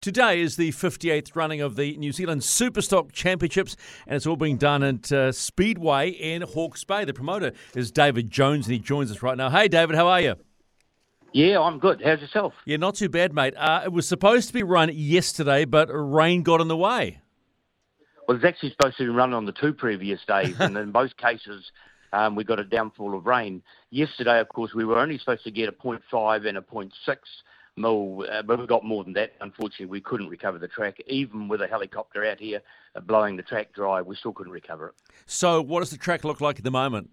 Today is the 58th running of the New Zealand Superstock Championships, and it's all being done at uh, Speedway in Hawke's Bay. The promoter is David Jones, and he joins us right now. Hey, David, how are you? Yeah, I'm good. How's yourself? Yeah, not too bad, mate. Uh, it was supposed to be run yesterday, but rain got in the way. Well, it's actually supposed to be run on the two previous days, and in both cases, um, we got a downfall of rain. Yesterday, of course, we were only supposed to get a 0.5 and a 0.6 mil, uh, but we got more than that. Unfortunately, we couldn't recover the track. Even with a helicopter out here uh, blowing the track dry, we still couldn't recover it. So, what does the track look like at the moment?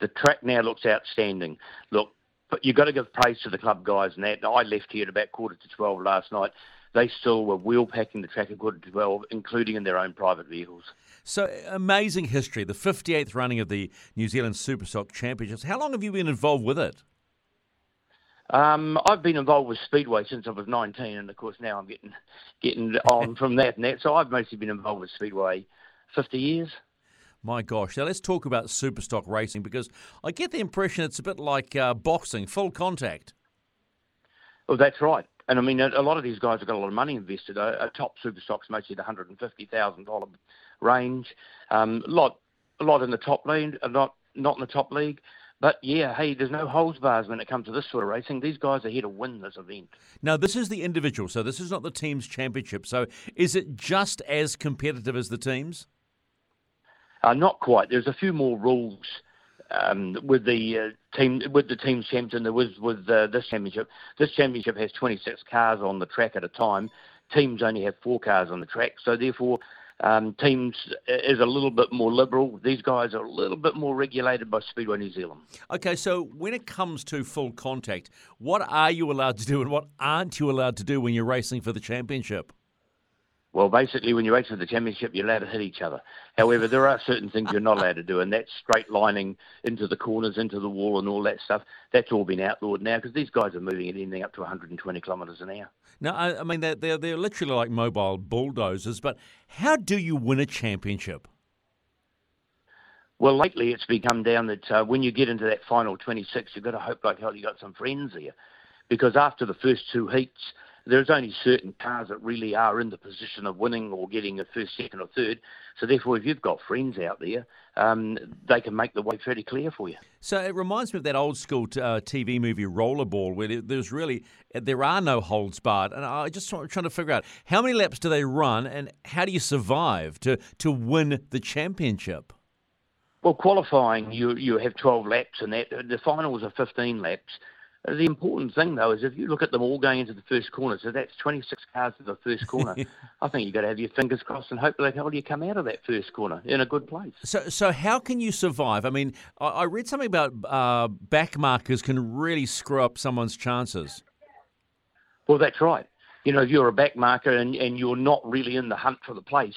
The track now looks outstanding. Look, but you've got to give praise to the club guys and that. I left here at about quarter to 12 last night. They still were wheel packing the track at quarter to 12, including in their own private vehicles. So, amazing history, the 58th running of the New Zealand Superstock Championships. How long have you been involved with it? Um, I've been involved with Speedway since I was 19, and of course now I'm getting getting on from that and that. So I've mostly been involved with Speedway 50 years. My gosh. Now let's talk about superstock racing because I get the impression it's a bit like uh, boxing, full contact. Well, that's right. And I mean, a lot of these guys have got a lot of money invested. A, a top superstock's mostly the hundred and fifty thousand dollar range. Um, a lot, a lot in the top league, not not in the top league. But yeah, hey, there's no holds bars when it comes to this sort of racing. These guys are here to win this event. Now, this is the individual, so this is not the team's championship. So, is it just as competitive as the teams? Uh, not quite. There's a few more rules um, with the uh, team with the team's championship. There was with uh, this championship. This championship has 26 cars on the track at a time. Teams only have four cars on the track, so therefore um, teams is a little bit more liberal. These guys are a little bit more regulated by Speedway New Zealand. Okay, so when it comes to full contact, what are you allowed to do and what aren't you allowed to do when you're racing for the championship? Well, basically, when you're racing for the championship, you're allowed to hit each other. However, there are certain things you're not allowed to do, and that's straight lining into the corners, into the wall, and all that stuff. That's all been outlawed now because these guys are moving at anything up to 120 kilometres an hour. Now, I, mean, they're, they're, they're literally like mobile bulldozers, but how do you win a championship? Well, lately it's become down that uh, when you get into that final 26, you've got to hope like hell you got some friends there. Because after the first two heats, there's only certain cars that really are in the position of winning or getting a first, second, or third. So therefore, if you've got friends out there, um, they can make the way fairly clear for you. So it reminds me of that old school uh, TV movie Rollerball, where there's really there are no holds barred. And I just trying to figure out how many laps do they run, and how do you survive to to win the championship? Well, qualifying, you you have 12 laps, and that the finals are 15 laps. The important thing, though, is if you look at them all going into the first corner, so that's 26 cars to the first corner. I think you've got to have your fingers crossed and hope like hell you come out of that first corner in a good place. So, so how can you survive? I mean, I, I read something about uh, back markers can really screw up someone's chances. Well, that's right. You know, if you're a back marker and, and you're not really in the hunt for the place,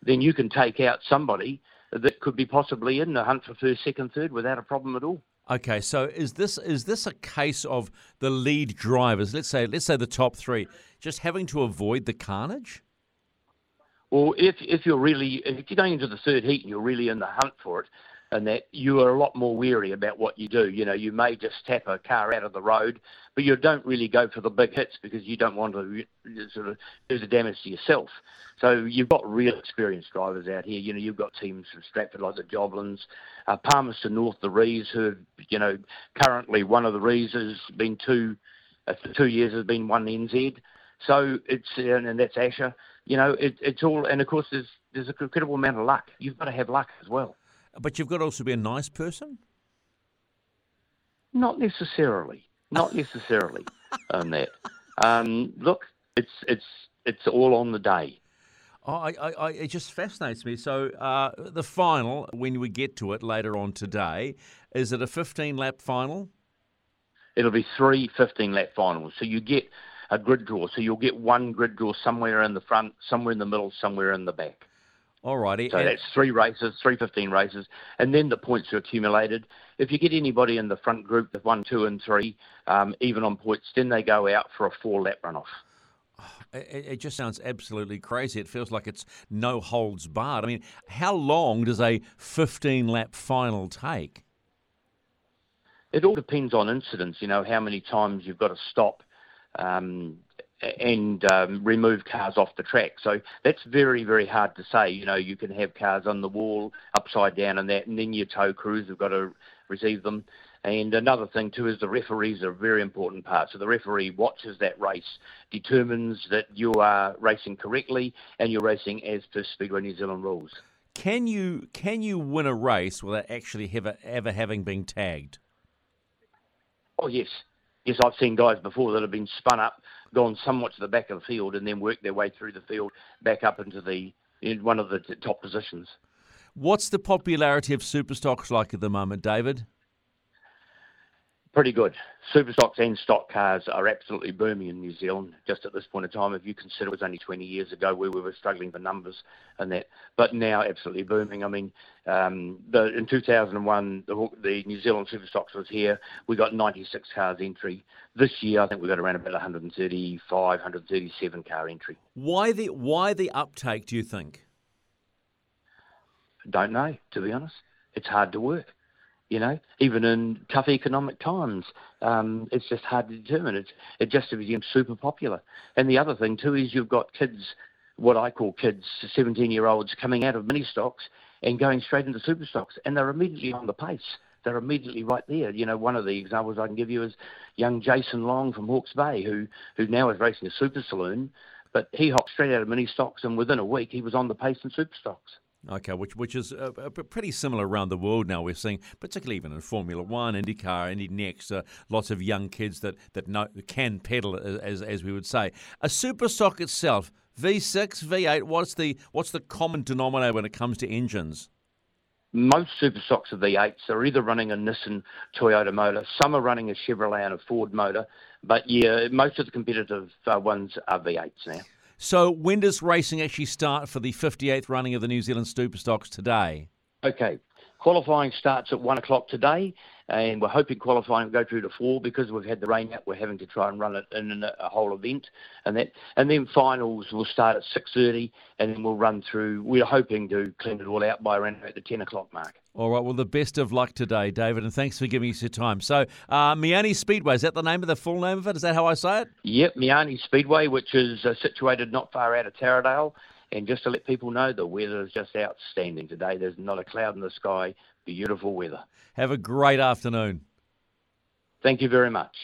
then you can take out somebody that could be possibly in the hunt for first, second, third without a problem at all. Okay, so is this is this a case of the lead drivers? Let's say let's say the top three just having to avoid the carnage. Well, if if you're really if you're going into the third heat and you're really in the hunt for it, and that you are a lot more wary about what you do. You know, you may just tap a car out of the road, but you don't really go for the big hits because you don't want to sort of do the damage to yourself. So you've got real experienced drivers out here. You know, you've got teams from Stratford like the Joblins, uh, Palmerston North, the Rees, who, have, you know, currently one of the Rees has been two, uh, two years has been one NZ. So it's, and, that's Asher. You know, it, it's all, and of course there's, there's a incredible amount of luck. You've got to have luck as well. But you've got to also be a nice person? Not necessarily. Not necessarily on that. Um, look, it's it's it's all on the day. Oh, I, I, it just fascinates me. So uh, the final, when we get to it later on today, is it a 15 lap final? It'll be three 15 lap finals. So you get a grid draw. So you'll get one grid draw somewhere in the front, somewhere in the middle, somewhere in the back. Alrighty. So and that's three races, three 15 races, and then the points are accumulated. If you get anybody in the front group with one, two, and three, um, even on points, then they go out for a four lap runoff. It, it, just sounds absolutely crazy. It feels like it's no holds barred. I mean, how long does a 15 lap final take? It all depends on incidents, you know, how many times you've got to stop. Um, and um, remove cars off the track. So that's very, very hard to say. You know, you can have cars on the wall, upside down, and that, and then your tow crews have got to receive them. And another thing too is the referees are a very important part. So the referee watches that race, determines that you are racing correctly, and you're racing as per Speedway New Zealand rules. Can you can you win a race without actually ever ever having been tagged? Oh yes, yes. I've seen guys before that have been spun up, gone somewhat to the back of the field, and then worked their way through the field back up into the in one of the top positions. What's the popularity of super stocks like at the moment, David? Pretty good. Super stocks and stock cars are absolutely booming in New Zealand just at this point in time. If you consider it was only 20 years ago where we were struggling for numbers and that, but now absolutely booming. I mean, um, the, in 2001, the, the, New Zealand Super Stocks was here. We got 96 cars entry. This year, I think we got around about 135, 137 car entry. Why the why the uptake? Do you think? Don't know, to be honest. It's hard to work. You know, even in tough economic times, um, it's just hard to determine. It's, it just became super popular. And the other thing too is you've got kids, what I call kids, 17-year-olds coming out of mini stocks and going straight into super stocks, and they're immediately on the pace. They're immediately right there. You know, one of the examples I can give you is young Jason Long from Hawke's Bay, who who now is racing a super saloon, but he hopped straight out of mini stocks, and within a week he was on the pace in super stocks. Okay, which which is pretty similar around the world now. We're seeing, particularly even in Formula One, IndyCar, Indy NXT, uh, lots of young kids that that know, can pedal, as as we would say. A super stock itself, V6, V8. What's the what's the common denominator when it comes to engines? Most super stocks are V8s. They're either running a Nissan, Toyota motor. Some are running a Chevrolet and a Ford motor. But yeah, most of the competitive uh, ones are V8s now. So, when does racing actually start for the 58th running of the New Zealand Super Stocks today? Okay. Qualifying starts at one o'clock today, and we're hoping qualifying will go through to four because we've had the rain out. We're having to try and run it in a whole event, and that, and then finals will start at six thirty, and then we'll run through. We're hoping to clean it all out by around about the ten o'clock mark. All right. Well, the best of luck today, David, and thanks for giving us your time. So, uh, Meeanee Speedway is that the name of the full name of it? Is that how I say it? Yep, Meeanee Speedway, which is uh, situated not far out of Taradale. And just to let people know, the weather is just outstanding today. There's not a cloud in the sky. Beautiful weather. Have a great afternoon. Thank you very much.